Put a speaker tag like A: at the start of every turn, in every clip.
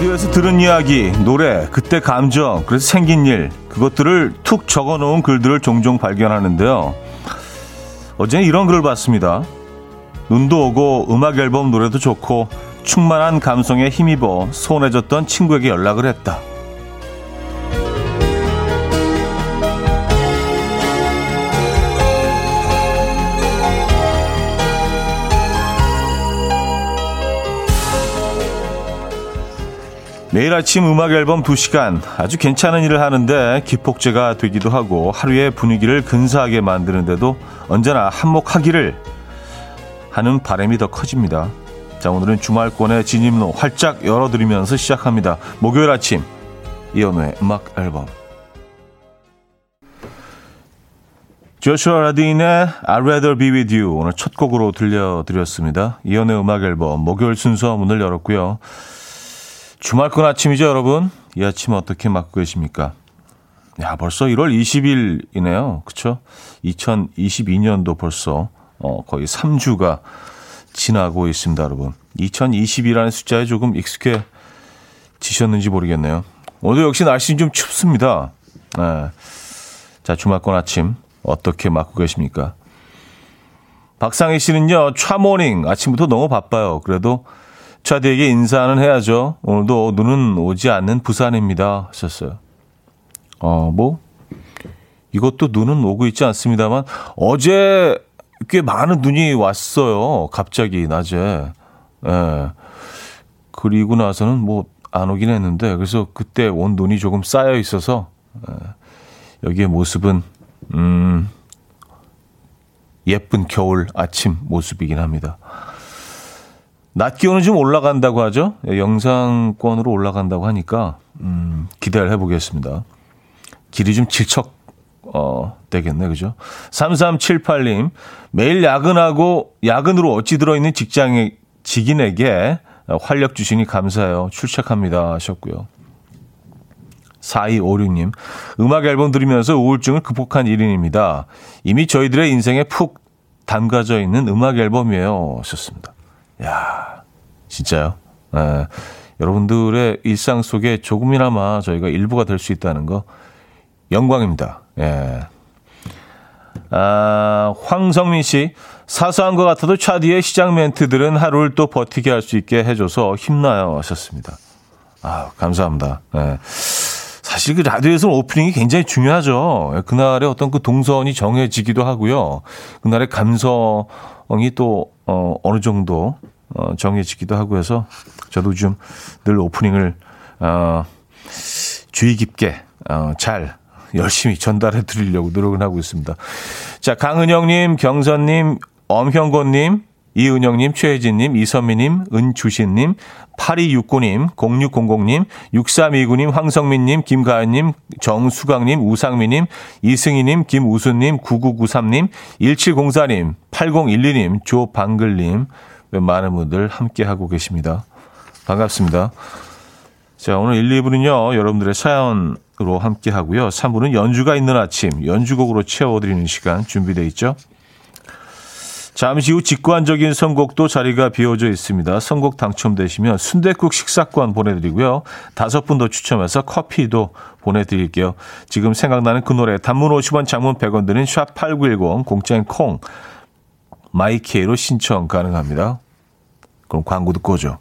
A: 라디오에서 들은 이야기, 노래, 그때 감정, 그래서 생긴 일, 그것들을 툭 적어 놓은 글들을 종종 발견하는데요. 어제는 이런 글을 봤습니다. 눈도 오고 음악 앨범 노래도 좋고 충만한 감성에 힘입어 소원해졌던 친구에게 연락을 했다. 매일 아침 음악 앨범 2시간 아주 괜찮은 일을 하는데 기폭제가 되기도 하고 하루의 분위기를 근사하게 만드는데도 언제나 한몫하기를 하는 바람이 더 커집니다. 자 오늘은 주말권의 진입로 활짝 열어드리면서 시작합니다. 목요일 아침 이연우의 음악 앨범 조슈아 라딘의 I'd Rather Be With You 오늘 첫 곡으로 들려드렸습니다. 이연우의 음악 앨범 목요일 순서 문을 열었고요. 주말권 아침이죠, 여러분? 이 아침 어떻게 맞고 계십니까? 야, 벌써 1월 20일이네요. 그쵸? 2022년도 벌써, 어, 거의 3주가 지나고 있습니다, 여러분. 2020이라는 숫자에 조금 익숙해지셨는지 모르겠네요. 오늘 역시 날씨는 좀 춥습니다. 네. 자, 주말권 아침 어떻게 맞고 계십니까? 박상희 씨는요, 차모닝 아침부터 너무 바빠요. 그래도 차디에게 인사는 해야죠. 오늘도 눈은 오지 않는 부산입니다. 하셨어요. 어, 뭐, 이것도 눈은 오고 있지 않습니다만, 어제 꽤 많은 눈이 왔어요. 갑자기, 낮에. 예. 그리고 나서는 뭐, 안 오긴 했는데, 그래서 그때 온 눈이 조금 쌓여 있어서, 예. 여기의 모습은, 음, 예쁜 겨울 아침 모습이긴 합니다. 낮 기온은 좀 올라간다고 하죠. 예, 영상권으로 올라간다고 하니까 음, 기대를 해보겠습니다. 길이 좀 질척 어, 되겠네, 그죠? 3378님, 매일 야근하고, 야근으로 어찌 들어있는 직장에, 직인에게 활력 주시니 감사해요. 출첵합니다. 하셨고요. 4256님, 음악 앨범 들으면서 우울증을 극복한 1인입니다. 이미 저희들의 인생에 푹 담가져 있는 음악 앨범이에요. 하셨습니다. 야, 진짜요? 예, 여러분들의 일상 속에 조금이나마 저희가 일부가 될 수 있다는 거 영광입니다. 예. 아, 황성민 씨, 사소한 것 같아도 차디의 시작 멘트들은 하루를 또 버티게 할 수 있게 해줘서 힘나요 하셨습니다. 아, 감사합니다. 예. 사실 그 라디오에서는 오프닝이 굉장히 중요하죠. 예, 그날의 어떤 그 동선이 정해지기도 하고요. 그날의 감성이 또, 어, 어느 정도 어, 정해지기도 하고 해서 저도 좀 늘 오프닝을 어, 주의 깊게 어, 잘 열심히 전달해 드리려고 노력을 하고 있습니다. 자, 강은영님, 경선님, 엄형곤님, 이은영님, 최혜진님, 이선미님, 은주신님, 8269님, 0600님, 6329님, 황성민님, 김가연님, 정수강님, 우상미님, 이승희님, 김우수님, 9993님, 1704님, 8012님, 조방글님, 많은 분들 함께 하고 계십니다. 반갑습니다. 자, 오늘 1, 2부는요, 여러분들의 사연으로 함께 하고요. 3부는 연주가 있는 아침, 연주곡으로 채워드리는 시간 준비되어 있죠. 잠시 후 직관적인 선곡도 자리가 비어져 있습니다. 선곡 당첨되시면 순대국 식사권 보내드리고요. 다섯 분 더 추첨해서 커피도 보내드릴게요. 지금 생각나는 그 노래 단문 50원 장문 100원 드는 샵8910 공짜인 콩 마이케이로 신청 가능합니다. 그럼 광고 듣고 오죠.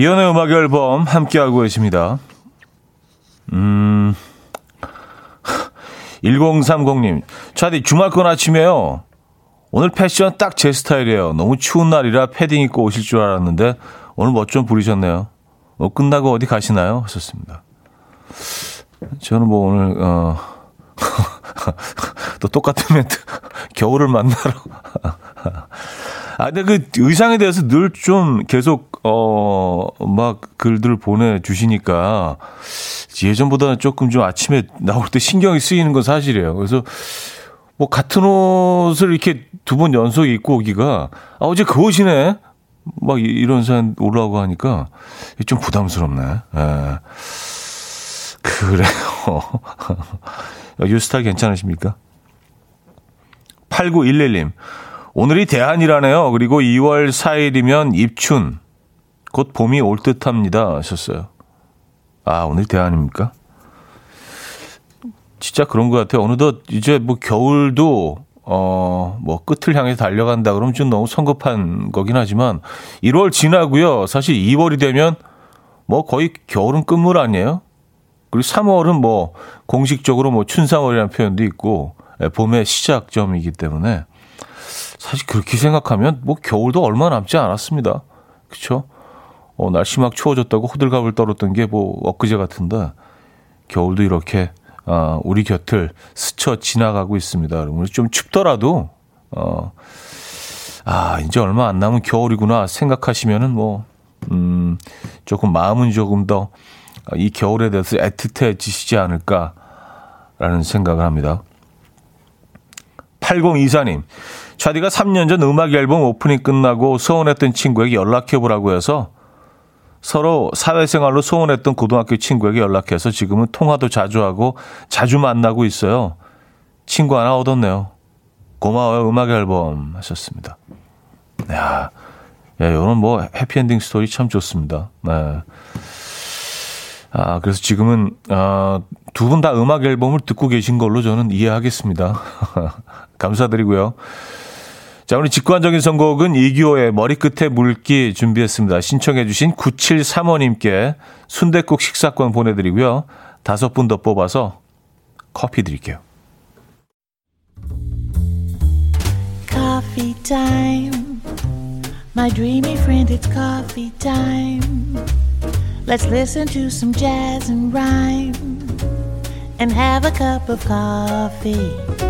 A: 이연의 음악 앨범 함께하고 계십니다. 음, 1030님, 차디 주말권 아침에요. 오늘 패션 딱 제 스타일이에요. 너무 추운 날이라 패딩 입고 오실 줄 알았는데 오늘 멋 좀 부리셨네요. 어, 끝나고 어디 가시나요? 하셨습니다. 저는 뭐 오늘 어, 또 똑같은 멘트 겨울을 만나러 아, 근데 그 의상에 대해서 늘 좀 계속, 어, 막 글들을 보내주시니까 예전보다는 조금 좀 아침에 나올 때 신경이 쓰이는 건 사실이에요. 그래서 뭐 같은 옷을 이렇게 두 번 연속 입고 오기가, 아, 어제 그 옷이네? 막 이런 사연 올라오고 하니까 좀 부담스럽네. 예. 그래요. 유스타 괜찮으십니까? 8911님. 오늘이 대한이라네요. 그리고 2월 4일이면 입춘. 곧 봄이 올 듯합니다. 하셨어요. 아, 오늘 대한입니까? 진짜 그런 것 같아요. 어느덧 이제 뭐 겨울도 어, 뭐 끝을 향해 달려간다 그러면 좀 너무 성급한 거긴 하지만 1월 지나고요. 사실 2월이 되면 뭐 거의 겨울은 끝물 아니에요? 그리고 3월은 뭐 공식적으로 뭐 춘상월이라는 표현도 있고 예, 봄의 시작점이기 때문에 사실 그렇게 생각하면 뭐 겨울도 얼마 남지 않았습니다. 그렇죠? 어, 날씨 막 추워졌다고 호들갑을 떨었던 게 뭐 엊그제 같은데 겨울도 이렇게 어, 우리 곁을 스쳐 지나가고 있습니다. 여러분 좀 춥더라도 어, 아 이제 얼마 안 남은 겨울이구나 생각하시면은 뭐 음, 조금 마음은 조금 더 이 겨울에 대해서 애틋해지시지 않을까라는 생각을 합니다. 8024님, 차디가 3년 전 음악 앨범 오프닝 끝나고 소원했던 친구에게 연락해보라고 해서 서로 사회생활로 소원했던 고등학교 친구에게 연락해서 지금은 통화도 자주 하고 자주 만나고 있어요. 친구 하나 얻었네요. 고마워요, 음악 앨범 하셨습니다. 야, 야, 이런 뭐 해피엔딩 스토리 참 좋습니다. 네. 아, 그래서 지금은, 아, 두 분 다 음악 앨범을 듣고 계신 걸로 저는 이해하겠습니다. 감사드리고요. 자, 오늘 직관적인 선곡은 이기호의 머리끝에 물기 준비했습니다. 신청해주신 9735님께 순대국 식사권 보내드리고요. 다섯 분 더 뽑아서 커피 드릴게요. Coffee time. My dreamy friend, it's coffee time. Let's listen to some jazz and rhyme and have a cup of coffee.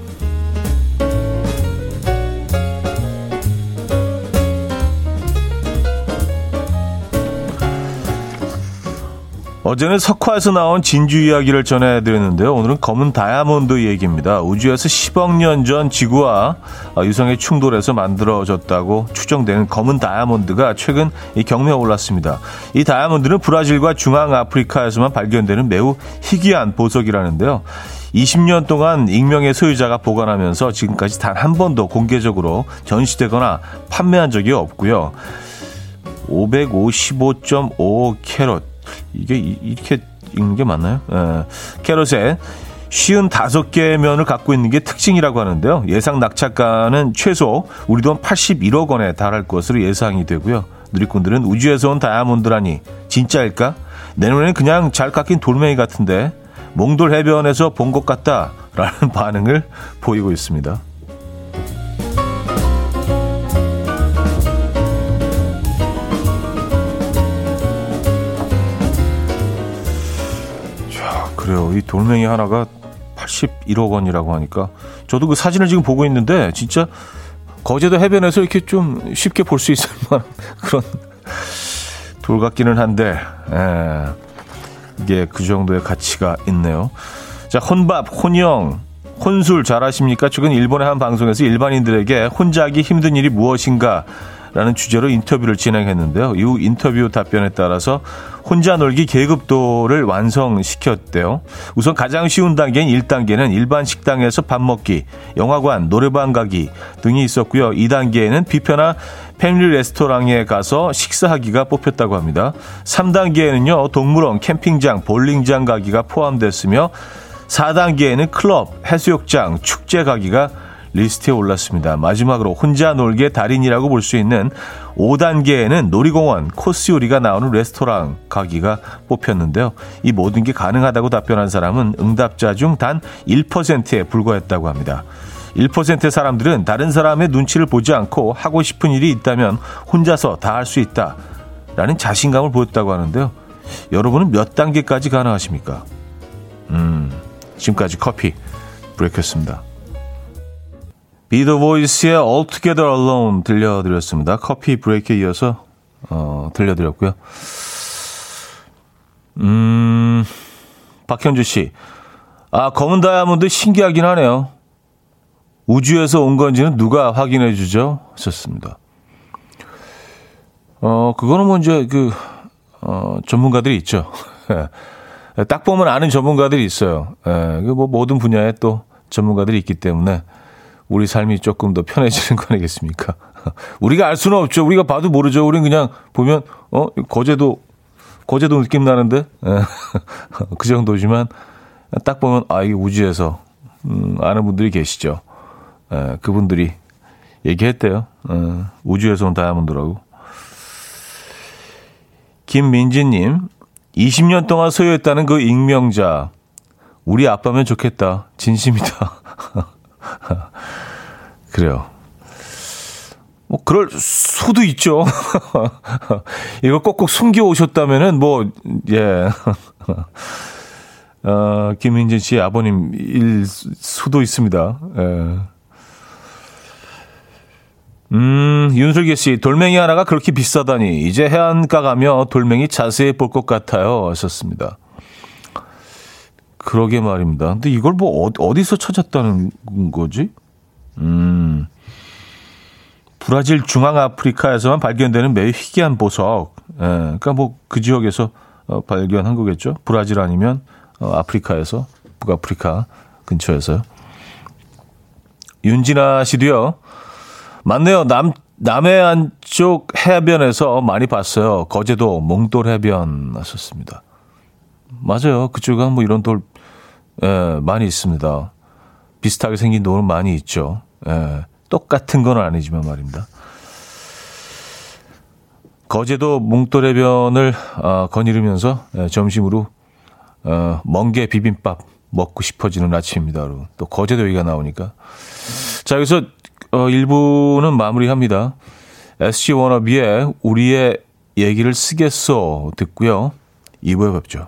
A: 어제는 석화에서 나온 진주 이야기를 전해드렸는데요. 오늘은 검은 다이아몬드 얘기입니다. 우주에서 10억 년 전 지구와 유성의 충돌에서 만들어졌다고 추정되는 검은 다이아몬드가 최근 이 경매에 올랐습니다. 이 다이아몬드는 브라질과 중앙아프리카에서만 발견되는 매우 희귀한 보석이라는데요. 20년 동안 익명의 소유자가 보관하면서 지금까지 단 한 번도 공개적으로 전시되거나 판매한 적이 없고요. 555.5 캐럿 이게 이렇게 읽는 게 맞나요? 예. 캐럿의 쉬운 다섯 개의 면을 갖고 있는 게 특징이라고 하는데요. 예상 낙찰가는 최소 우리 돈 81억 원에 달할 것으로 예상이 되고요. 누리꾼들은 우주에서 온 다이아몬드라니 진짜일까? 내 눈에는 그냥 잘 깎인 돌멩이 같은데 몽돌 해변에서 본 것 같다라는 반응을 보이고 있습니다. 그래요. 이 돌멩이 하나가 81억 원이라고 하니까 저도 그 사진을 지금 보고 있는데 진짜 거제도 해변에서 이렇게 좀 쉽게 볼 수 있을 만한 그런 돌 같기는 한데 에, 이게 그 정도의 가치가 있네요. 자 혼밥, 혼영, 혼술 잘하십니까? 최근 일본의 한 방송에서 일반인들에게 혼자 하기 힘든 일이 무엇인가 라는 주제로 인터뷰를 진행했는데요. 이후 인터뷰 답변에 따라서 혼자 놀기 계급도를 완성시켰대요. 우선 가장 쉬운 단계인 1단계는 일반 식당에서 밥 먹기, 영화관, 노래방 가기 등이 있었고요. 2단계에는 뷔페나 패밀리 레스토랑에 가서 식사하기가 뽑혔다고 합니다. 3단계에는요, 동물원, 캠핑장, 볼링장 가기가 포함됐으며 4단계에는 클럽, 해수욕장, 축제 가기가 리스트에 올랐습니다. 마지막으로 혼자 놀기의 달인이라고 볼 수 있는 5단계에는 놀이공원, 코스 요리가 나오는 레스토랑 가기가 뽑혔는데요. 이 모든 게 가능하다고 답변한 사람은 응답자 중 단 1%에 불과했다고 합니다. 1%의 사람들은 다른 사람의 눈치를 보지 않고 하고 싶은 일이 있다면 혼자서 다 할 수 있다. 라는 자신감을 보였다고 하는데요. 여러분은 몇 단계까지 가능하십니까? 음, 지금까지 커피 브레이크였습니다. 비더 보이스의 Altogether Alone 들려드렸습니다. 커피 브레이크에 이어서 어, 들려드렸고요. 음, 박현주 씨. 아, 검은 다이아몬드 신기하긴 하네요. 우주에서 온 건지는 누가 확인해 주죠? 하셨습니다. 어, 그거는 뭐 이제 그, 어, 전문가들이 있죠. 예. 딱 보면 아는 전문가들이 있어요. 예, 그뭐 모든 분야에 또 전문가들이 있기 때문에 우리 삶이 조금 더 편해지는 거 아니겠습니까? 우리가 알 수는 없죠. 우리가 봐도 모르죠. 우리는 그냥 보면, 어, 거제도, 거제도 느낌 나는데? 예. 그 정도지만 딱 보면, 아, 이게 우주에서, 음, 아는 분들이 계시죠. 예, 그분들이 얘기했대요. 예, 우주에서 온 다이아몬드라고. 김민지님, 20년 동안 소유했다는 그 익명자. 우리 아빠면 좋겠다. 진심이다. 그래요. 뭐, 그럴 수도 있죠. 이걸 꼭꼭 숨겨 오셨다면은, 뭐, 예. 어, 김민진 씨 아버님일 수도 있습니다. 예. 음, 윤슬기 씨, 돌멩이 하나가 그렇게 비싸다니. 이제 해안가 가며 돌멩이 자세히 볼 것 같아요. 하셨습니다. 그러게 말입니다. 근데 이걸 뭐 어디서 찾았다는 거지? 음, 브라질 중앙 아프리카에서만 발견되는 매우 희귀한 보석. 예, 그러니까 뭐 그 지역에서 어, 발견한 거겠죠. 브라질 아니면 어, 아프리카에서 북아프리카 근처에서요. 윤진아 씨도요. 맞네요. 남 남해 안 쪽 해변에서 많이 봤어요. 거제도 몽돌 해변 하셨습니다. 맞아요. 그쪽은 뭐 이런 돌 예, 많이 있습니다. 비슷하게 생긴 돌은 많이 있죠. 예, 똑같은 건 아니지만 말입니다. 거제도 몽돌 해변을 어, 거니르면서 예, 점심으로 어, 멍게 비빔밥 먹고 싶어지는 아침입니다. 또 거제도 얘기가 나오니까. 자, 여기서 어, 1부는 마무리합니다. SG 워너비의 우리의 얘기를 쓰겠어 듣고요. 2부에 뵙죠.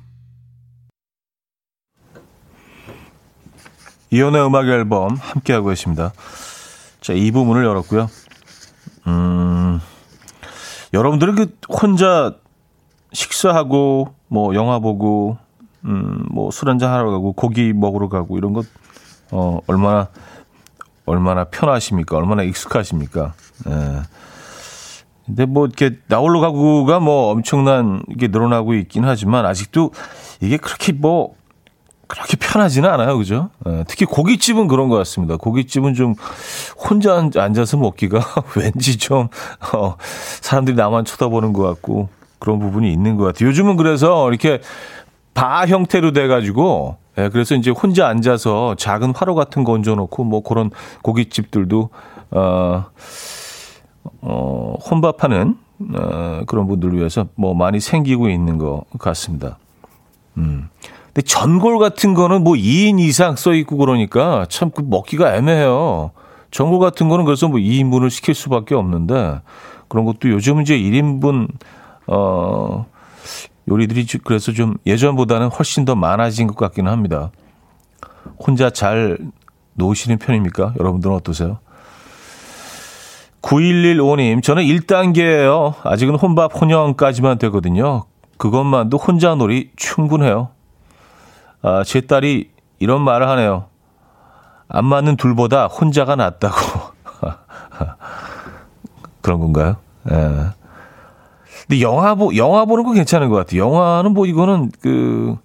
A: 이현우의 음악 앨범 함께하고 계십니다. 자, 이 부분을 열었고요. 음, 여러분들은 그 혼자 식사하고 뭐 영화 보고 음, 뭐 술 한잔 하러 가고 고기 먹으러 가고 이런 것 어, 얼마나 얼마나 편하십니까? 얼마나 익숙하십니까? 예. 근데 뭐 이렇게 나홀로 가구가 뭐 엄청난 게 늘어나고 있긴 하지만 아직도 이게 그렇게 뭐 그렇게 편하지는 않아요, 그죠? 예, 특히 고깃집은 그런 것 같습니다. 고깃집은 좀 혼자 앉아서 먹기가 왠지 좀 어, 사람들이 나만 쳐다보는 것 같고 그런 부분이 있는 것 같아요. 요즘은 그래서 이렇게 바 형태로 돼가지고 예, 그래서 이제 혼자 앉아서 작은 화로 같은 거 얹어놓고 뭐 그런 고깃집들도 어. 어, 혼밥하는 어, 그런 분들을 위해서 뭐 많이 생기고 있는 것 같습니다. 음. 근데 전골 같은 거는 뭐 2인 이상 써 있고 그러니까 참 그 먹기가 애매해요. 전골 같은 거는 그래서 뭐 2인분을 시킬 수밖에 없는데 그런 것도 요즘은 이제 1인분 어 요리들이 그래서 좀 예전보다는 훨씬 더 많아진 것 같기는 합니다. 혼자 잘 놓으시는 편입니까? 여러분들은 어떠세요? 9115님, 저는 1단계예요. 아직은 혼밥 혼영까지만 되거든요. 그것만도 혼자 놀이 충분해요. 아, 제 딸이 이런 말을 하네요. 안 맞는 둘보다 혼자가 낫다고. 그런 건가요? 예. 근데 영화 보, 영화 보는 건 괜찮은 것 같아요. 영화는 뭐 이거는 그,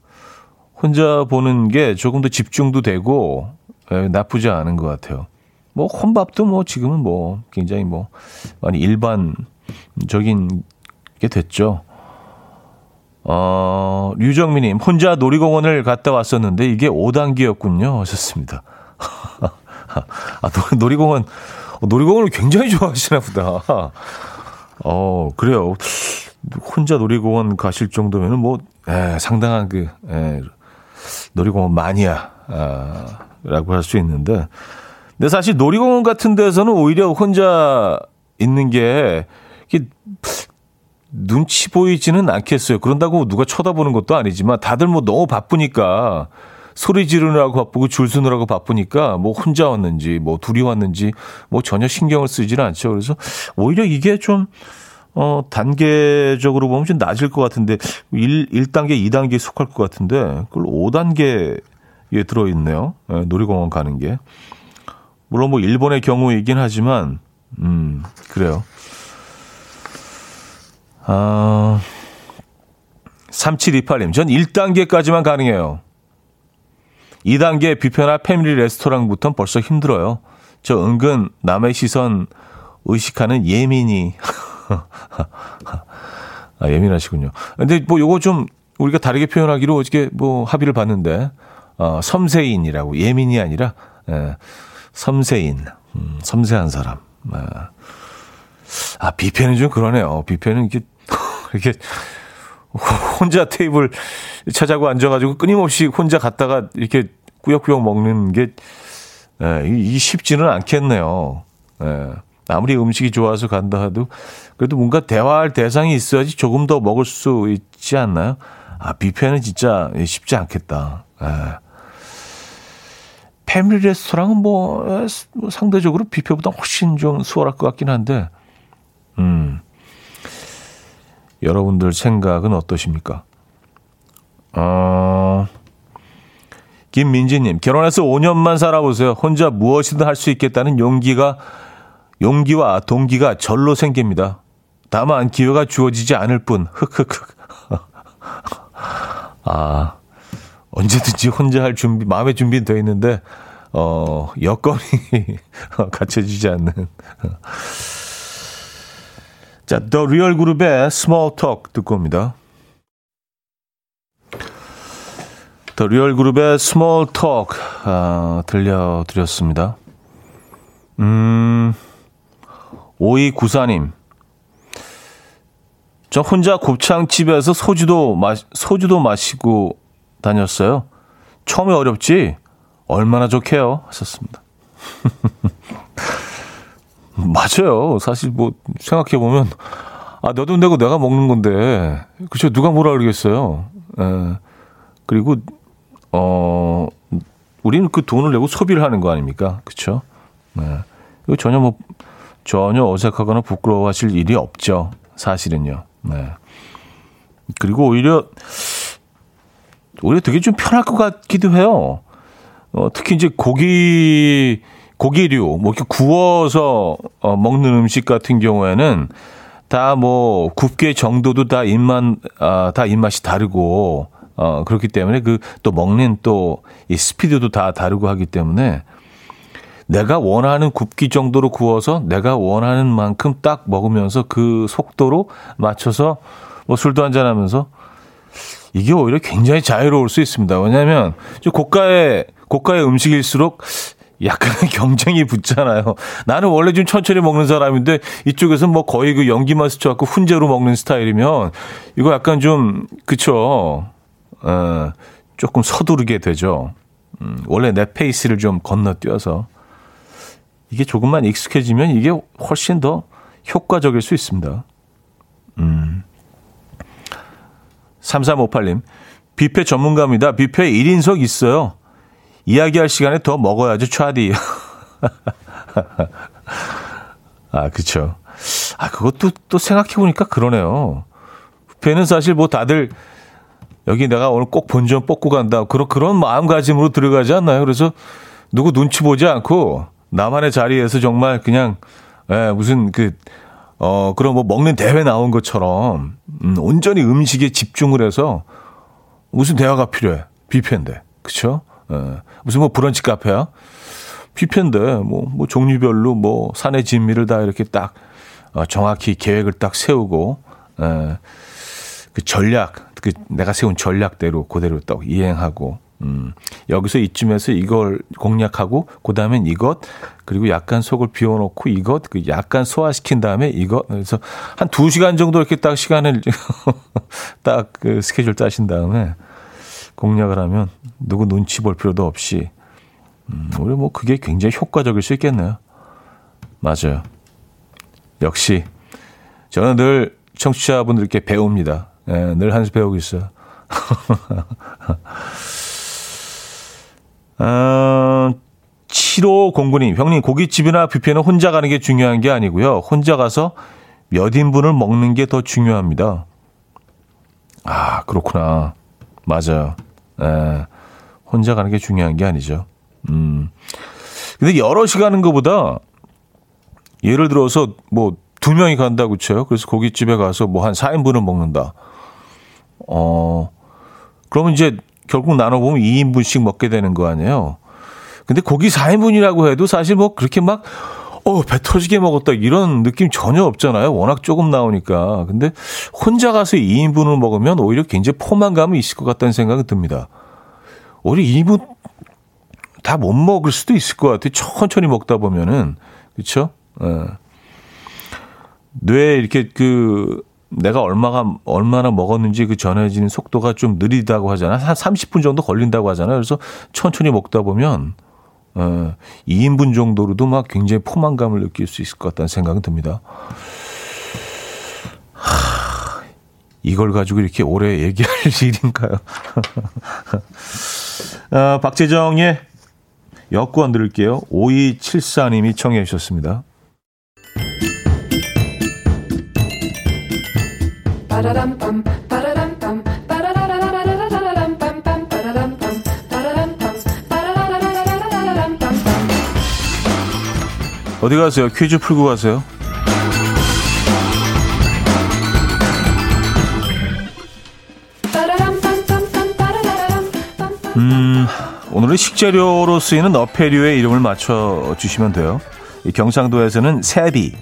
A: 혼자 보는 게 조금 더 집중도 되고, 예, 나쁘지 않은 것 같아요. 뭐 혼밥도 뭐 지금은 뭐 굉장히 뭐 많이 일반적인 게 됐죠. 어, 류정미님, 혼자 놀이공원을 갔다 왔었는데 이게 5단계였군요. 하셨습니다. 아, 놀이공원, 놀이공원을 굉장히 좋아하시나 보다. 어, 그래요. 혼자 놀이공원 가실 정도면은 뭐, 에, 상당한 그, 에, 놀이공원 마니아, 아, 라고 할 수 있는데. 근데 사실 놀이공원 같은 데서는 오히려 혼자 있는 게, 이게 눈치 보이지는 않겠어요. 그런다고 누가 쳐다보는 것도 아니지만 다들 뭐 너무 바쁘니까 소리 지르느라고 바쁘고 줄 서느라고 바쁘니까 뭐 혼자 왔는지 뭐 둘이 왔는지 뭐 전혀 신경을 쓰지는 않죠. 그래서 오히려 이게 좀 어, 단계적으로 보면 좀 낮을 것 같은데 1, 1단계, 2단계에 속할 것 같은데 그걸 5단계에 들어있네요. 네, 놀이공원 가는 게. 물론 뭐 일본의 경우이긴 하지만 음, 그래요. 아, 3728님, 전 1단계까지만 가능해요. 2단계 뷔페나 패밀리 레스토랑부터는 벌써 힘들어요. 저 은근 남의 시선 의식하는 예민이. 아, 예민하시군요. 근데 뭐 요거 좀 우리가 다르게 표현하기로 어저께 뭐 합의를 봤는데, 어, 섬세인이라고 예민이 아니라, 예, 섬세인, 음, 섬세한 사람. 예. 아, 뷔페는 좀 그러네요. 뷔페는 이게 이렇게 혼자 테이블 찾아고 앉아가지고 끊임없이 혼자 갔다가 이렇게 꾸역꾸역 먹는 게, 예, 이 쉽지는 않겠네요. 예. 아무리 음식이 좋아서 간다 해도 그래도 뭔가 대화할 대상이 있어야지 조금 더 먹을 수 있지 않나요? 아, 뷔페는 진짜 쉽지 않겠다. 예. 패밀리 레스토랑은 뭐, 예, 뭐 상대적으로 뷔페보다 훨씬 좀 수월할 것 같긴 한데, 음. 여러분들 생각은 어떠십니까? 어, 김민지님, 결혼해서 5년만 살아보세요. 혼자 무엇이든 할 수 있겠다는 용기가, 용기와 동기가 절로 생깁니다. 다만 기회가 주어지지 않을 뿐, 흑흑흑. 아, 언제든지 혼자 할 준비, 마음의 준비는 되어 있는데, 어, 여건이 갖춰지지 않는. 자, The Real Group의 Small Talk 듣고 옵니다. The Real Group의 Small Talk 아, 들려드렸습니다. 음, 5294님. 저 혼자 곱창집에서 소주도 마, 소주도 마시고 다녔어요. 처음에 어렵지? 얼마나 좋게요? 하셨습니다. 맞아요. 사실 뭐 생각해 보면 아, 내 돈 내고 내가 먹는 건데. 그죠? 누가 뭐라 그러겠어요. 에. 예. 그리고 어 우리는 그 돈을 내고 소비를 하는 거 아닙니까? 그렇죠? 네. 이거 전혀 뭐 전혀 어색하거나 부끄러워하실 일이 없죠. 사실은요. 네. 그리고 오히려 오히려 되게 좀 편할 것 같기도 해요. 어, 특히 이제 고기 고기류, 뭐 이렇게 구워서 어, 먹는 음식 같은 경우에는 다 뭐 굽게 정도도 다 입맛, 아, 다 입맛이 다르고, 어, 그렇기 때문에 그 또 먹는 또 이 스피드도 다 다르고 하기 때문에 내가 원하는 굽기 정도로 구워서 내가 원하는 만큼 딱 먹으면서 그 속도로 맞춰서 뭐 술도 한잔 하면서 이게 오히려 굉장히 자유로울 수 있습니다. 왜냐하면 고가의 고가의 음식일수록 약간의 경쟁이 붙잖아요. 나는 원래 좀 천천히 먹는 사람인데 이쪽에서 뭐 거의 그 연기만 스쳐갖고 훈제로 먹는 스타일이면 이거 약간 좀 그쵸. 어, 조금 서두르게 되죠. 음, 원래 내 페이스를 좀 건너뛰어서 이게 조금만 익숙해지면 이게 훨씬 더 효과적일 수 있습니다. 음. 3358님, 뷔페 전문가입니다. 뷔페 1인석 있어요. 이야기할 시간에 더 먹어야죠, 차디. 아, 그쵸. 아, 그것도 또 생각해보니까 그러네요. 뷔페는 사실 뭐 다들 여기 내가 오늘 꼭 본전 뽑고 간다. 그런, 그런 마음가짐으로 들어가지 않나요? 그래서 누구 눈치 보지 않고 나만의 자리에서 정말 그냥, 예, 무슨 그, 어, 그런 뭐 먹는 대회 나온 것처럼, 음, 온전히 음식에 집중을 해서 무슨 대화가 필요해. 뷔페인데. 그쵸? 예. 무슨 뭐 브런치 카페야? 뷔페인데 뭐, 뭐 종류별로 뭐 산의 진미를 다 이렇게 딱 어, 정확히 계획을 딱 세우고 에, 예. 그 전략, 그 내가 세운 전략대로 그대로 딱 이행하고 음, 여기서 이쯤에서 이걸 공략하고 그다음엔 이것 그리고 약간 속을 비워놓고 이것 그 약간 소화시킨 다음에 이것 그래서 한 두 시간 정도 이렇게 딱 시간을 딱 그 스케줄 짜신 다음에 공략을 하면 누구 눈치 볼 필요도 없이 음, 우리 뭐 그게 굉장히 효과적일 수 있겠네요. 맞아요. 역시 저는 늘 청취자분들께 배웁니다. 예, 늘 한 수 배우고 있어요. 어, 7509님, 형님, 고깃집이나 뷔페는 혼자 가는 게 중요한 게 아니고요. 혼자 가서 몇 인분을 먹는 게 더 중요합니다. 아, 그렇구나. 맞아요. 예, 혼자 가는 게 중요한 게 아니죠. 음. 근데 여럿이 가는 것보다 예를 들어서 뭐 두 명이 간다고 쳐요. 그래서 고깃집에 가서 뭐 한 4인분을 먹는다. 어, 그러면 이제 결국 나눠보면 2인분씩 먹게 되는 거 아니에요. 근데 고기 4인분이라고 해도 사실 뭐 그렇게 막, 어, 배 터지게 먹었다 이런 느낌 전혀 없잖아요. 워낙 조금 나오니까. 근데 혼자 가서 2인분을 먹으면 오히려 굉장히 포만감이 있을 것 같다는 생각이 듭니다. 오히려 2인분 다 못 먹을 수도 있을 것 같아요. 천천히 먹다 보면은. 그쵸? 예. 뇌에 이렇게 그 내가 얼마가 얼마나 먹었는지 그 전해지는 속도가 좀 느리다고 하잖아요. 한 30분 정도 걸린다고 하잖아요. 그래서 천천히 먹다 보면 어, 2인분 정도로도 막 굉장히 포만감을 느낄 수 있을 것 같다는 생각은 듭니다. 하, 이걸 가지고 이렇게 오래 얘기할 일인가요? 어, 박재정의 여권 들을게요. 5274님이 청해 주셨습니다. 어디 가세요? 퀴즈 풀고 가세요. 음, 오늘은 식재료로 쓰이는 어패류의 이름을 맞춰 주시면 돼요. 경상도에서는 새비,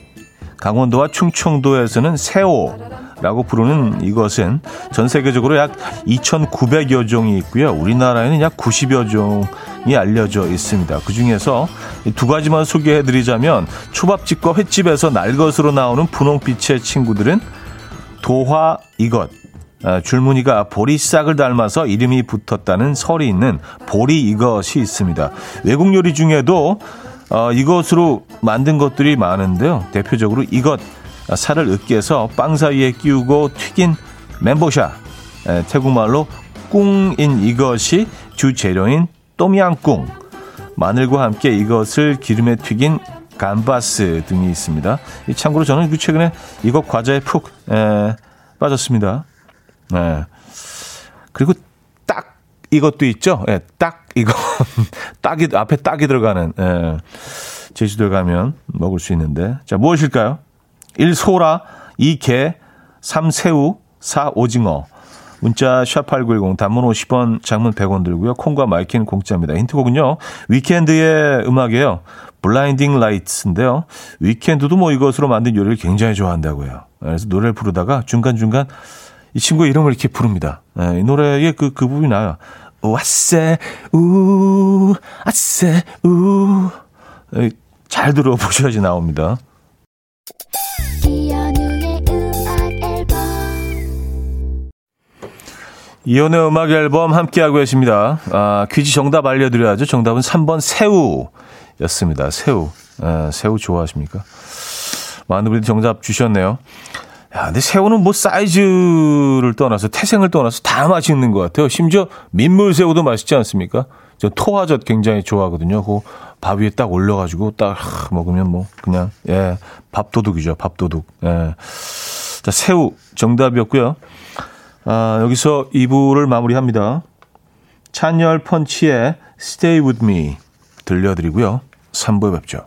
A: 강원도와 충청도에서는 새오 라고 부르는 이것은 전 세계적으로 약 2,900여 종이 있고요. 우리나라에는 약 90여 종이 알려져 있습니다. 그 중에서 두 가지만 소개해 드리자면 초밥집과 횟집에서 날것으로 나오는 분홍빛의 친구들은 도화 이것, 아, 줄무늬가 보리싹을 닮아서 이름이 붙었다는 설이 있는 보리 이것이 있습니다. 외국 요리 중에도 어, 이것으로 만든 것들이 많은데요. 대표적으로 이것 살을 으깨서 빵 사이에 끼우고 튀긴 멘보샤 에, 태국말로 꿍인 이것이 주 재료인 또미앙꿍 마늘과 함께 이것을 기름에 튀긴 감바스 등이 있습니다. 참고로 저는 그 최근에 이것 과자에 푹 에, 빠졌습니다. 네. 그리고 딱 이것도 있죠. 예, 딱 이거 딱이 앞에 딱이 들어가는 예. 제주도 가면 먹을 수 있는데 자 무엇일까요? 1. 소라 2. 개 3. 새우 4. 오징어 문자 샵8910 단문 50원 장문 100원 들고요. 콩과 My K는 공짜입니다. 힌트곡은요. Weeknd의 음악이에요. Blinding Light인데요. Weeknd도 뭐 이것으로 만든 요리를 굉장히 좋아한다고요. 그래서 노래를 부르다가 중간중간 이 친구 이름을 이렇게 부릅니다. 네, 이 노래의 그, 그 부분이 나요. 와세, 우, 아세, 우. 잘 들어보셔야지 나옵니다. 이연의 음악 앨범 함께하고 계십니다. 아, 퀴즈 정답 알려드려야죠. 정답은 3번 새우였습니다. 새우. 아, 새우 좋아하십니까? 많은 분들이 정답 주셨네요. 야, 근데 새우는 뭐 사이즈를 떠나서 태생을 떠나서 다 맛있는 것 같아요. 심지어 민물새우도 맛있지 않습니까? 저 토화젓 굉장히 좋아하거든요. 그밥 위에 딱 올려가지고 딱 먹으면 뭐 그냥 예 밥도둑이죠. 밥도둑. 예. 자 새우 정답이었고요. 아, 여기서 2부를 마무리합니다. 찬열 펀치의 Stay With Me 들려드리고요. 3부에 뵙죠.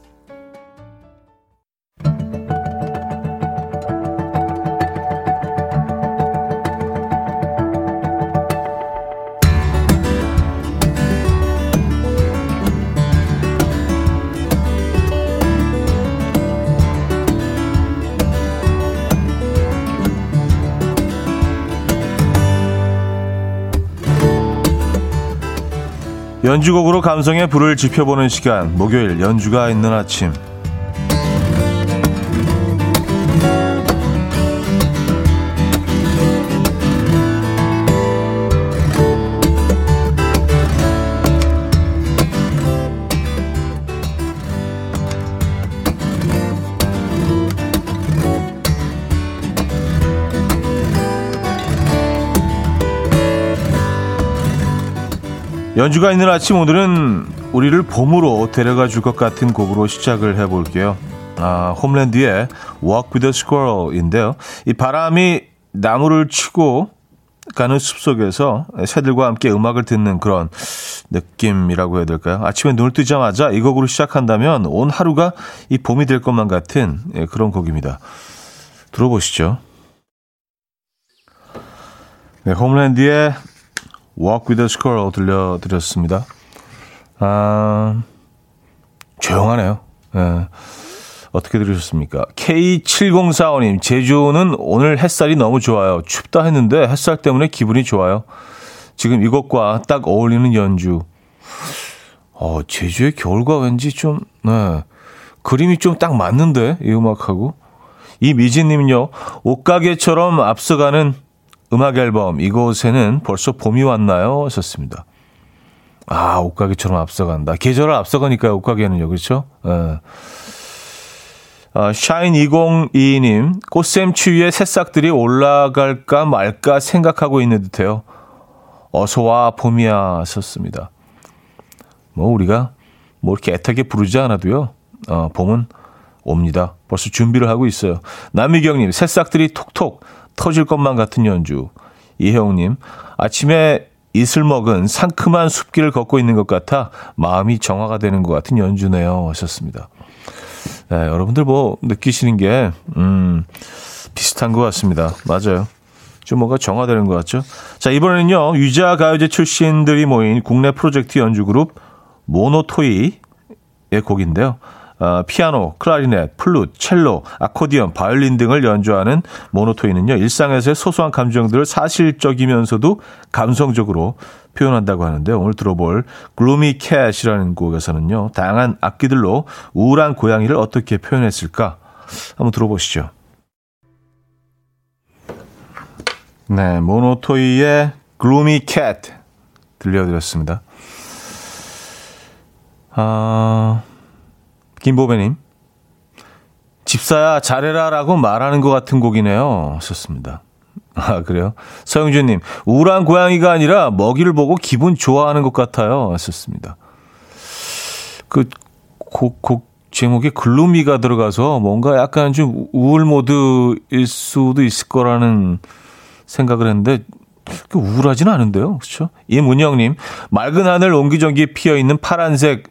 A: 연주곡으로 감성의 불을 지펴보는 시간 목요일 연주가 있는 아침 연주가 있는 아침 오늘은 우리를 봄으로 데려가 줄 것 같은 곡으로 시작을 해볼게요. 아, 홈랜드의 Walk with a Squirrel인데요. 이 바람이 나무를 치고 가는 숲속에서 새들과 함께 음악을 듣는 그런 느낌이라고 해야 될까요? 아침에 눈을 뜨자마자 이 곡으로 시작한다면 온 하루가 이 봄이 될 것만 같은 예, 그런 곡입니다. 들어보시죠. 네, 홈랜드의 Walk with a Squirrel 들려드렸습니다. 아, 조용하네요. 예. 어떻게 들으셨습니까? K7045님, 제주는 오늘 햇살이 너무 좋아요. 춥다 했는데 햇살 때문에 기분이 좋아요. 지금 이것과 딱 어울리는 연주. 어, 제주의 겨울과 왠지 좀, 네. 그림이 좀 딱 맞는데, 이 음악하고. 이 미진님은요, 옷가게처럼 앞서가는 음악 앨범 이곳에는 벌써 봄이 왔나요? 하셨습니다. 아, 옷가게처럼 앞서간다. 계절을 앞서가니까요, 옷가게는요. 그렇죠? 예. 아, 샤인 2022님, 꽃샘 추위에 새싹들이 올라갈까 말까 생각하고 있는 듯해요. 어서 와 봄이야 하셨습니다. 뭐 우리가 뭐 이렇게 애타게 부르지 않아도요. 어, 봄은 옵니다. 벌써 준비를 하고 있어요. 남미경님, 새싹들이 톡톡 터질 것만 같은 연주. 이혜영님, 아침에 이슬 먹은 상큼한 숲길을 걷고 있는 것 같아 마음이 정화가 되는 것 같은 연주네요. 하셨습니다. 네, 여러분들 뭐 느끼시는 게, 음, 비슷한 것 같습니다. 맞아요. 좀 뭔가 정화되는 것 같죠? 자, 이번에는요, 유자 가요제 출신들이 모인 국내 프로젝트 연주 그룹 모노토이의 곡인데요. 어, 피아노, 클라리넷, 플룻, 첼로, 아코디언, 바이올린 등을 연주하는 모노토이는요, 일상에서의 소소한 감정들을 사실적이면서도 감성적으로 표현한다고 하는데 오늘 들어볼 Gloomy Cat이라는 곡에서는요, 다양한 악기들로 우울한 고양이를 어떻게 표현했을까? 한번 들어보시죠. 네, 모노토이의 Gloomy Cat 들려드렸습니다. 아, 김보배님. 집사야 잘해라라고 말하는 것 같은 곡이네요. 썼습니다. 아 그래요? 서영준님 우울한 고양이가 아니라 먹이를 보고 기분 좋아하는 것 같아요. 썼습니다. 그곡 곡 제목에 글루미가 들어가서 뭔가 약간 좀 우울 모드일 수도 있을 거라는 생각을 했는데 우울하지는 않은데요. 그렇죠? 이문영님 맑은 하늘 옹기종기 피어 있는 파란색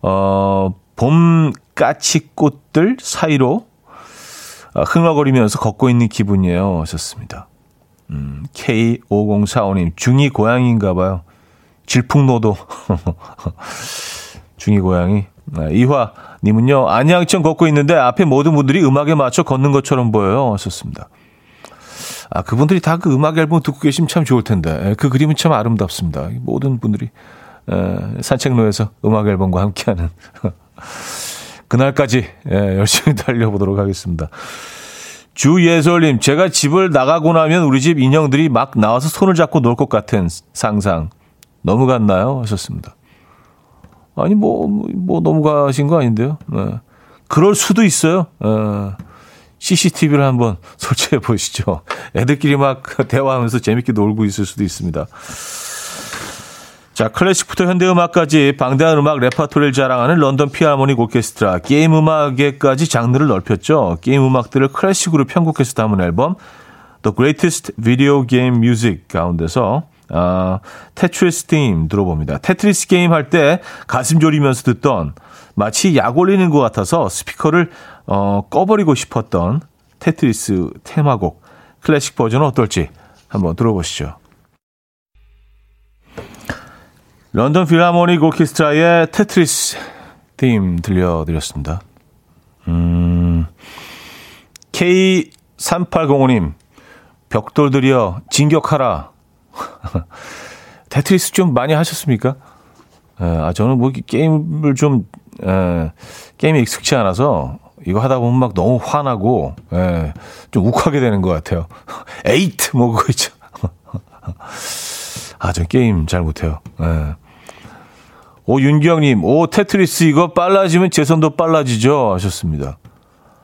A: 어, 봄 까치꽃들 사이로 어, 흥얼거리면서 걷고 있는 기분이에요. 하셨습니다. 음, K5045님, 중이 고양이인가 봐요. 질풍노도. 중이 고양이. 아, 이화님은요, 안양천 걷고 있는데 앞에 모든 분들이 음악에 맞춰 걷는 것처럼 보여요. 하셨습니다. 아, 그분들이 다 그 음악 앨범 듣고 계시면 참 좋을 텐데. 예, 그 그림은 참 아름답습니다. 모든 분들이 산책로에서 음악 앨범과 함께하는 그날까지 예, 열심히 달려보도록 하겠습니다. 주예솔님, 제가 집을 나가고 나면 우리 집 인형들이 막 나와서 손을 잡고 놀 것 같은 상상. 너무 갔나요? 하셨습니다. 아니, 뭐, 뭐, 너무 가신 거 아닌데요? 네. 그럴 수도 있어요. 어, CCTV를 한번 설치해 보시죠. 애들끼리 막 대화하면서 재밌게 놀고 있을 수도 있습니다. 자, 클래식부터 현대음악까지 방대한 음악 레파토리를 자랑하는 런던 필하모닉 오케스트라, 게임 음악에까지 장르를 넓혔죠. 게임 음악들을 클래식으로 편곡해서 담은 앨범 The Greatest Video Game Music 가운데서 아, 테트리스 팀 들어봅니다. 테트리스 게임 할 때 가슴 졸이면서 듣던 마치 약 올리는 것 같아서 스피커를 어, 꺼버리고 싶었던 테트리스 테마곡 클래식 버전은 어떨지 한번 들어보시죠. 런던 필하모닉 오케스트라의 테트리스 팀 들려드렸습니다. 음, K3805님, 벽돌들이여 진격하라. 테트리스 좀 많이 하셨습니까? 에, 아, 저는 뭐 게임을 좀, 에, 게임에 익숙치 않아서 이거 하다 보면 막 너무 화나고, 에, 좀 욱하게 되는 것 같아요. 에잇! 뭐 그거 있죠. 아, 저 게임 잘 못해요. 예. 오, 윤경님, 오, 테트리스 이거 빨라지면 제 손도 빨라지죠? 하셨습니다.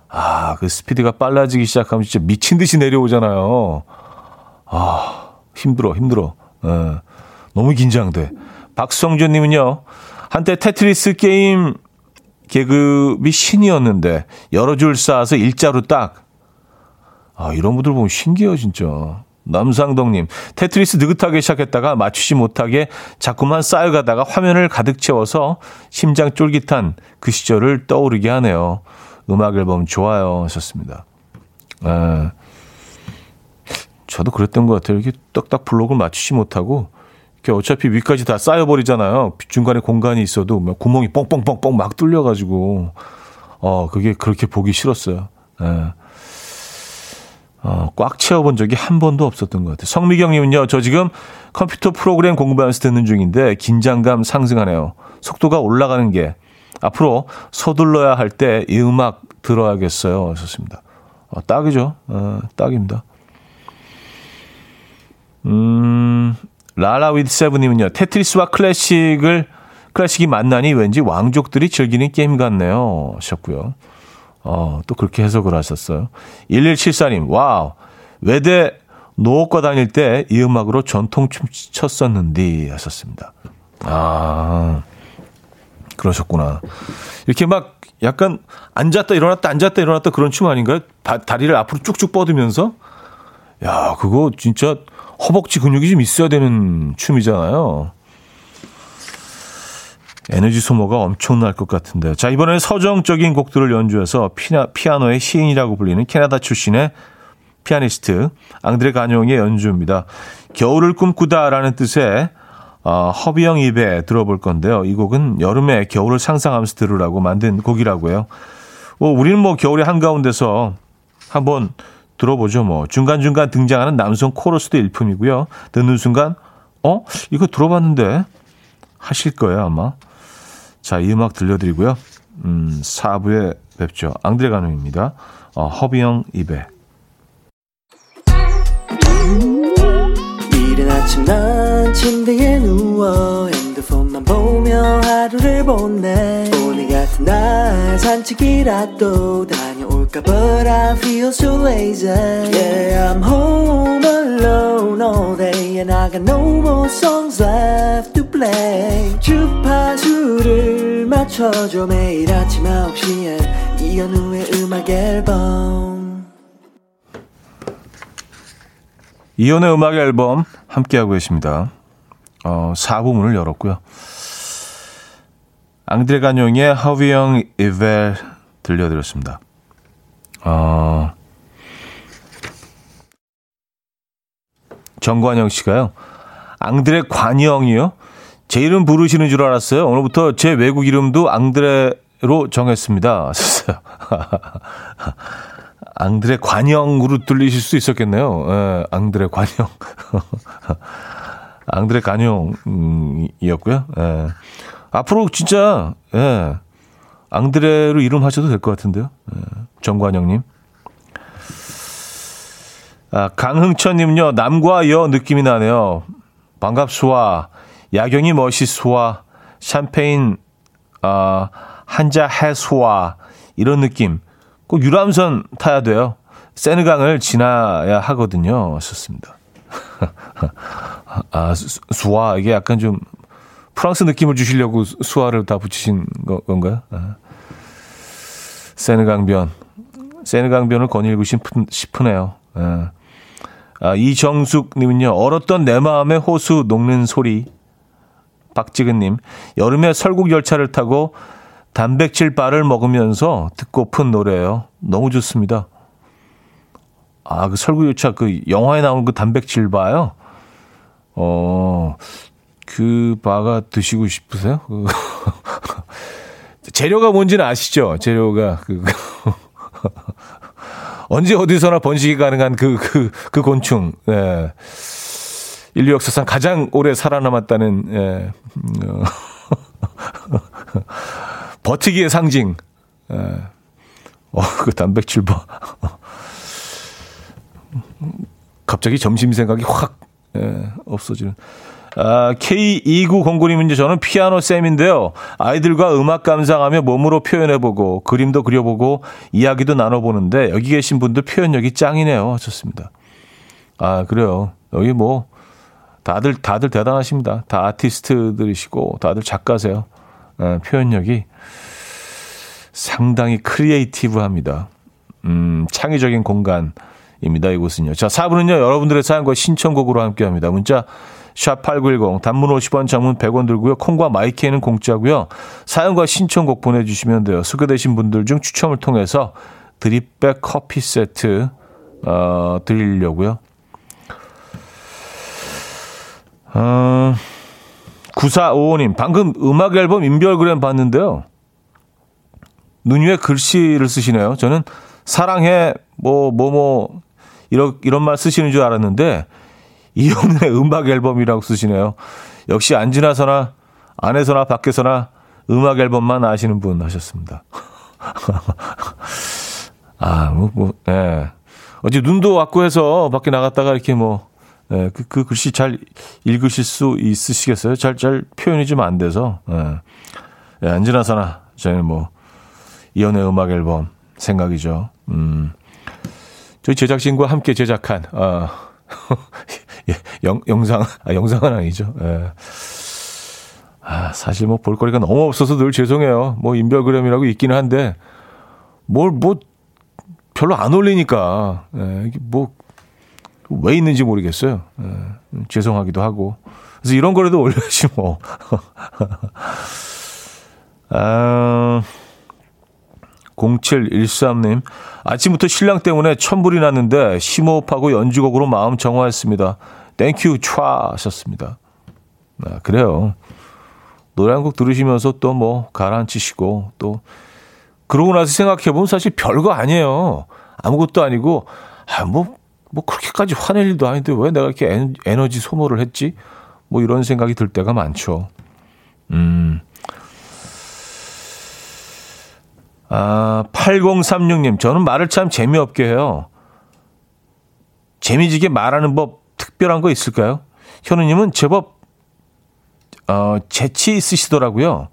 A: 아, 그 스피드가 빨라지기 시작하면 진짜 미친 듯이 내려오잖아요. 아, 힘들어, 힘들어. 예. 너무 긴장돼. 박성준님은요, 한때 테트리스 게임 계급이 신이었는데, 여러 줄 쌓아서 일자로 딱. 아, 이런 분들 보면 신기해요, 진짜. 남상덕님, 테트리스 느긋하게 시작했다가 맞추지 못하게 자꾸만 쌓여가다가 화면을 가득 채워서 심장 쫄깃한 그 시절을 떠오르게 하네요. 음악 앨범 좋아요. 하셨습니다. 아, 저도 그랬던 것 같아요. 이렇게 딱딱 블록을 맞추지 못하고, 이렇게 어차피 위까지 다 쌓여버리잖아요. 중간에 공간이 있어도 막 구멍이 뻥뻥뻥뻥 막 뚫려가지고, 어, 그게 그렇게 보기 싫었어요. 예. 어, 꽉 채워본 적이 한 번도 없었던 것 같아요. 성미경님은요, 저 지금 컴퓨터 프로그램 공부하면서 듣는 중인데 긴장감 상승하네요. 속도가 올라가는 게 앞으로 서둘러야 할 때 이 음악 들어야겠어요. 하셨습니다. 어, 딱이죠. 어, 딱입니다. 음, 라라 with seven님은요, 테트리스와 클래식을, 클래식이 만나니 왠지 왕족들이 즐기는 게임 같네요. 하셨고요. 어, 또 그렇게 해석을 하셨어요. 1174님, 와우. 외대 노어과 다닐 때 이 음악으로 전통춤 췄었는데 하셨습니다. 아, 그러셨구나. 이렇게 막 약간 앉았다 일어났다 앉았다 일어났다 그런 춤 아닌가요? 다, 다리를 앞으로 쭉쭉 뻗으면서? 야, 그거 진짜 허벅지 근육이 좀 있어야 되는 춤이잖아요. 에너지 소모가 엄청날 것 같은데요. 자, 이번에는 서정적인 곡들을 연주해서 피나, 피아노의 시인이라고 불리는 캐나다 출신의 피아니스트 앙드레 가뇽의 연주입니다. 겨울을 꿈꾸다라는 뜻의 어, 허비영 입에 들어볼 건데요. 이 곡은 여름에 겨울을 상상하면서 들으라고 만든 곡이라고요. 뭐 우리는 뭐 겨울에 한가운데서 한번 들어보죠. 뭐 중간중간 등장하는 남성 코러스도 일품이고요. 듣는 순간 어? 이거 들어봤는데 하실 거예요, 아마. 자, 이 음악 들려드리고요. 음, 4부에 뵙죠. 앙드레 가능입니다. 어, 허비영 입에.
B: 이른 아침 난 침대에 누워 핸드폰만 보며 하루를 보내 오늘 같은 날 산책이라도 다녀올까 But I feel so lazy Yeah I'm home alone all day And I got no more songs left to play 주파수를 맞춰줘 매일 아침 9시에 이현우의 음악 앨범
A: 이연의 음악 앨범 함께하고 계십니다. 어, 4부 문을 열었고요. 앙드레 간용의 하위영 이벨 들려드렸습니다. 어, 정관영 씨가요. 앙드레 관영이요? 제 이름 부르시는 줄 알았어요. 오늘부터 제 외국 이름도 앙드레로 정했습니다. 하셨어요. 앙드레 관영으로 들리실 수 있었겠네요. 예, 앙드레 관영. 앙드레 관영이었고요. 예. 앞으로 진짜 예. 앙드레로 이름 하셔도 될 것 같은데요. 예. 정관영님. 아, 강흥천님요. 남과 여 느낌이 나네요. 반갑소와 야경이 멋있소와 샴페인 아, 한자 해소와 이런 느낌. 꼭 유람선 타야 돼요. 세느강을 지나야 하거든요. 좋습니다. 아, 수화 이게 약간 좀 프랑스 느낌을 주시려고 수화를 다 붙이신 거, 건가요? 아. 세느강변. 세느강변을 거닐고 싶은, 싶으네요. 아. 아, 이정숙님은요, 얼었던 내 마음의 호수 녹는 소리. 박지근님, 여름에 설국 열차를 타고 단백질 바를 먹으면서 듣고픈 노래예요. 너무 좋습니다. 아, 그 설국 열차 그 영화에 나오는 그 단백질 바요. 어, 그 바가 드시고 싶으세요? 그 재료가 뭔지는 아시죠? 재료가 그 언제 어디서나 번식이 가능한 그 그, 그 곤충. 예. 인류 역사상 가장 오래 살아남았다는 예. 음, 어. 버티기의 상징. 예. 어, 그 단백질 봐. 갑자기 점심 생각이 확 예, 없어지는. 아, K2909님은 이제 저는 피아노 쌤인데요. 아이들과 음악 감상하며 몸으로 표현해보고 그림도 그려보고 이야기도 나눠보는데 여기 계신 분들 표현력이 짱이네요. 좋습니다. 아, 그래요. 여기 뭐 다들 다들 대단하십니다. 다 아티스트들이시고 다들 작가세요. 예, 표현력이 상당히 creative 합니다. 음, 창의적인 공간입니다. 이곳은요. 자, 4부는요. 여러분들의 사연과 신청곡으로 함께 합니다. 문자 샵8910 단문 50원 장문 100원 들고요. 콩과 my K는 공짜고요. 사연과 신청곡 보내주시면 돼요. 소개되신 분들 중 추첨을 통해서 drip bag 커피 세트 어, 드리려고요. 어, 9455님 방금 음악 앨범 인별그램 봤는데요. 눈 위에 글씨를 쓰시네요. 저는 사랑해 뭐 뭐뭐 뭐, 이런 이런 말 쓰시는 줄 알았는데 이혼의 음악 앨범이라고 쓰시네요. 역시 안 지나서나 안에서나 밖에서나 음악 앨범만 아시는 분 하셨습니다. 아, 뭐, 뭐, 예. 어제 눈도 왔고 해서 밖에 나갔다가 이렇게 뭐, 예, 그, 그 글씨 잘 읽으실 수 있으시겠어요? 잘, 잘 표현이 좀 안 돼서, 예. 예, 안 지나서나 저희는 뭐, 이연의 음악 앨범 생각이죠. 음. 저희 제작진과 함께 제작한, 어, 예, 영, 영상, 아, 영상은 아니죠. 예. 아, 사실 뭐 볼거리가 너무 없어서 늘 죄송해요. 뭐 인별그램이라고 있기는 한데, 뭘, 뭐, 별로 안 올리니까, 예, 뭐, 왜 있는지 모르겠어요. 예, 죄송하기도 하고. 그래서 이런 거라도 올려야지 뭐. 아, 0713님, 아침부터 신랑 때문에 천불이 났는데 심호흡하고 연주곡으로 마음 정화했습니다. thank you 촤 하셨습니다. 아, 그래요. 노래 한 곡 들으시면서 또 뭐 가라앉히시고 또 그러고 나서 생각해보면 사실 별거 아니에요. 아무것도 아니고, 아, 뭐, 뭐 그렇게까지 화낼 일도 아닌데 왜 내가 이렇게 에너지 소모를 했지? 뭐 이런 생각이 들 때가 많죠. 음. 아, 8036님, 저는 말을 참 재미없게 해요. 재미지게 말하는 법 특별한 거 있을까요? 현우님은 제법, 어, 재치 있으시더라고요.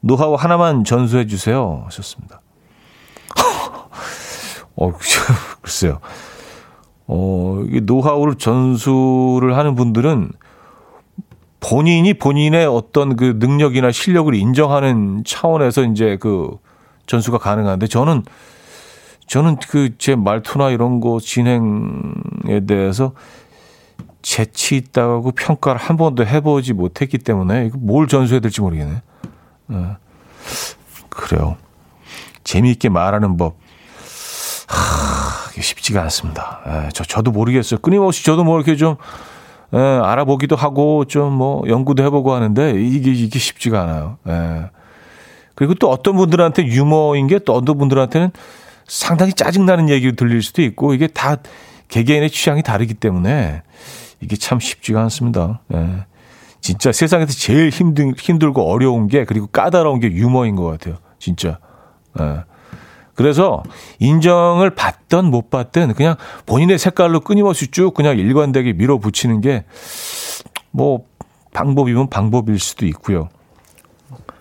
A: 노하우 하나만 전수해 주세요. 하셨습니다. 어, 글쎄요. 어, 이 노하우를 전수를 하는 분들은 본인이 본인의 어떤 그 능력이나 실력을 인정하는 차원에서 이제 그 전수가 가능한데 저는 저는 그 제 말투나 이런 거 진행에 대해서 재치 있다고 평가를 한 번도 해보지 못했기 때문에 이거 뭘 전수해야 될지 모르겠네. 어, 그래요. 재미있게 말하는 법. 하, 쉽지가 않습니다. 에, 저, 저도 모르겠어요. 끊임없이 저도 뭐 이렇게 좀, 에, 알아보기도 하고 좀 뭐 연구도 해보고 하는데 이게, 이게 쉽지가 않아요. 에. 그리고 또 어떤 분들한테 유머인 게 또 어떤 분들한테는 상당히 짜증나는 얘기로 들릴 수도 있고 이게 다 개개인의 취향이 다르기 때문에 이게 참 쉽지가 않습니다. 예. 진짜 세상에서 제일 힘든, 힘들고 어려운 게 그리고 까다로운 게 유머인 것 같아요. 진짜. 예. 그래서 인정을 받든 못 받든 그냥 본인의 색깔로 끊임없이 쭉 그냥 일관되게 밀어붙이는 게 뭐 방법이면 방법일 수도 있고요.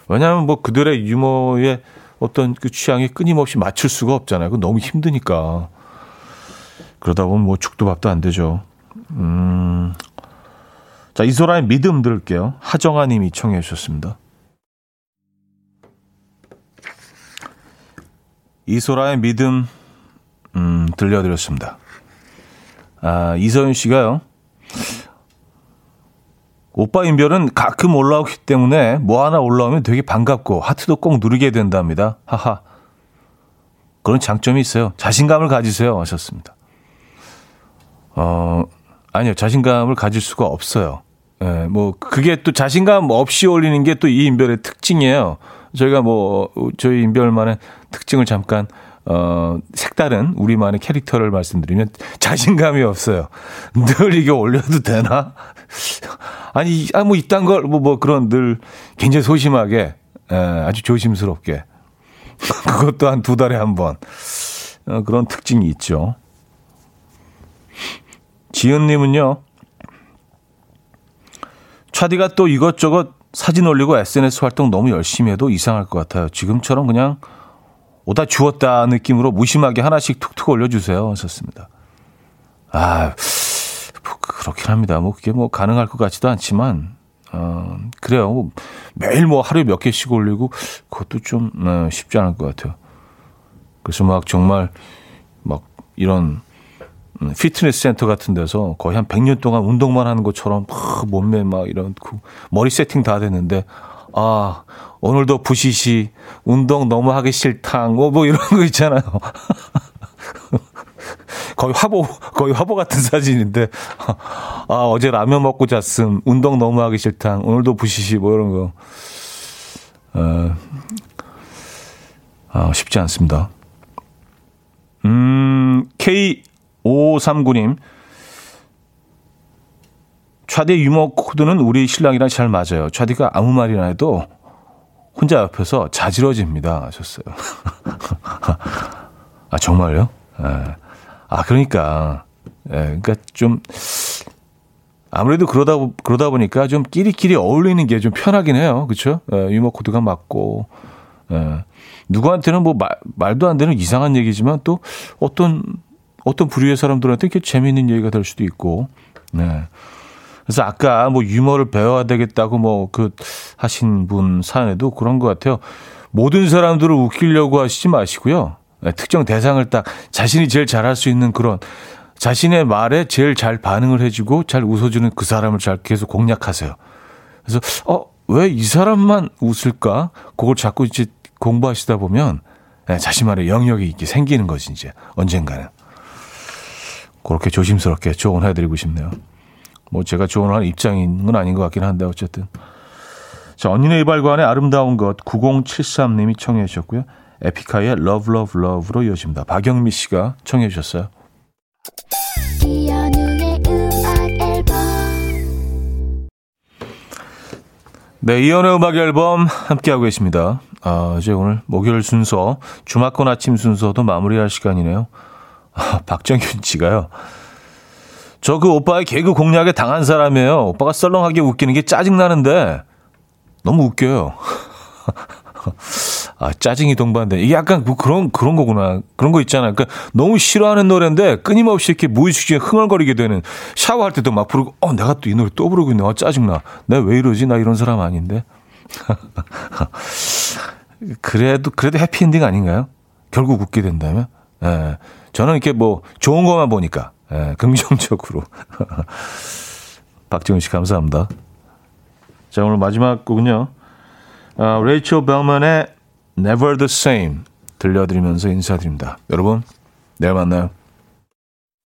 A: 왜냐하면 뭐 그들의 유머에 어떤 그 취향에 끊임없이 맞출 수가 없잖아요. 그 너무 힘드니까. 그러다 보면 뭐 죽도 밥도 안 되죠. 음. 자, 이소라의 믿음 들을게요. 하정아 님이 청해 주셨습니다. 이소라의 믿음, 음, 들려드렸습니다. 아, 이서윤 씨가요. 오빠 인별은 가끔 올라오기 때문에 뭐 하나 올라오면 되게 반갑고 하트도 꼭 누르게 된답니다. 하하. 그런 장점이 있어요. 자신감을 가지세요. 하셨습니다. 어, 아니요. 자신감을 가질 수가 없어요. 예, 뭐, 그게 또 자신감 없이 올리는 게 또 이 인별의 특징이에요. 저희가 뭐, 저희 인별만의 특징을 잠깐, 어, 색다른 우리만의 캐릭터를 말씀드리면 자신감이 없어요. 늘 이게 올려도 되나? 아니, 아, 뭐, 이딴 걸, 뭐, 뭐, 그런 늘 굉장히 소심하게, 에, 아주 조심스럽게. 그것도 한 두 달에 한 번. 어, 그런 특징이 있죠. 지은님은요, 차디가 또 이것저것 사진 올리고 SNS 활동 너무 열심히 해도 이상할 것 같아요. 지금처럼 그냥 오다 주웠다 느낌으로 무심하게 하나씩 툭툭 올려주세요. 하셨습니다. 아, 뭐 그렇긴 합니다. 뭐 그게 뭐 가능할 것 같지도 않지만, 어, 그래요. 뭐 매일 뭐 하루에 몇 개씩 올리고 그것도 좀 어, 쉽지 않을 것 같아요. 그래서 막 정말 막 이런 음, 피트니스 센터 같은 데서 거의 한 100년 동안 운동만 하는 것처럼 막 몸매 막 이런 그 머리 세팅 다 됐는데 아 오늘도 부시시 운동 너무 하기 싫당 뭐, 뭐 이런 거 있잖아요. 거의 화보 거의 화보 같은 사진인데 아 어제 라면 먹고 잤음 운동 너무 하기 싫당 오늘도 부시시 뭐 이런 거 어, 아, 쉽지 않습니다. 음 K 5539님. 차디 유머 코드는 우리 신랑이랑 잘 맞아요. 차디가 아무 말이나 해도 혼자 옆에서 자지러집니다. 하셨어요. 아, 정말요? 예. 아, 그러니까. 예, 그러니까 좀, 아무래도 그러다, 그러다 보니까 좀 끼리끼리 어울리는 게 좀 편하긴 해요. 그쵸? 예, 유머 코드가 맞고. 예. 누구한테는 뭐 말, 말도 안 되는 이상한 얘기지만 또 어떤 어떤 부류의 사람들한테 이렇게 재미있는 얘기가 될 수도 있고, 네. 그래서 아까 뭐 유머를 배워야 되겠다고 뭐 그 하신 분 사연에도 그런 것 같아요. 모든 사람들을 웃기려고 하시지 마시고요. 네, 특정 대상을 딱 자신이 제일 잘할 수 있는 그런 자신의 말에 제일 잘 반응을 해주고 잘 웃어주는 그 사람을 잘 계속 공략하세요. 그래서 어, 왜 이 사람만 웃을까? 그걸 자꾸 이제 공부하시다 보면 네, 자신만의 영역이 이렇게 생기는 거지 이제 언젠가는. 그렇게 조심스럽게 조언해드리고 싶네요. 뭐 제가 조언하는 입장인 건 아닌 것 같긴 한데 어쨌든. 자, 언니네 이발관의 아름다운 것 9073님이 청해 주셨고요. 에픽하이의 Love Love Love로 이어집니다. 박영미 씨가 청해 주셨어요. 네, 이연의 음악 앨범 함께하고 계십니다. 아, 이제 오늘 목요일 순서, 주말권 아침 순서도 마무리할 시간이네요. 아, 박정윤 씨가요. 저 그 오빠의 개그 공략에 당한 사람이에요. 오빠가 썰렁하게 웃기는 게 짜증나는데 너무 웃겨요. 아, 짜증이 동반돼. 이게 약간 뭐 그런, 그런 거구나. 그런 거 있잖아요. 그러니까 너무 싫어하는 노래인데 끊임없이 이렇게 무의식 중에 흥얼거리게 되는 샤워할 때도 막 부르고, 어, 내가 또 이 노래 또 부르고 있네. 아, 짜증나. 내가 왜 이러지? 나 이런 사람 아닌데. 그래도, 그래도 해피엔딩 아닌가요? 결국 웃게 된다면? 예. 저는 이렇게 뭐 좋은 것만 보니까, 예, 긍정적으로. 박지훈 씨 감사합니다. 자, 오늘 마지막 곡은요. 어, 레이첼 벨먼의 Never the Same 들려드리면서 인사드립니다. 여러분, 내일 만나요.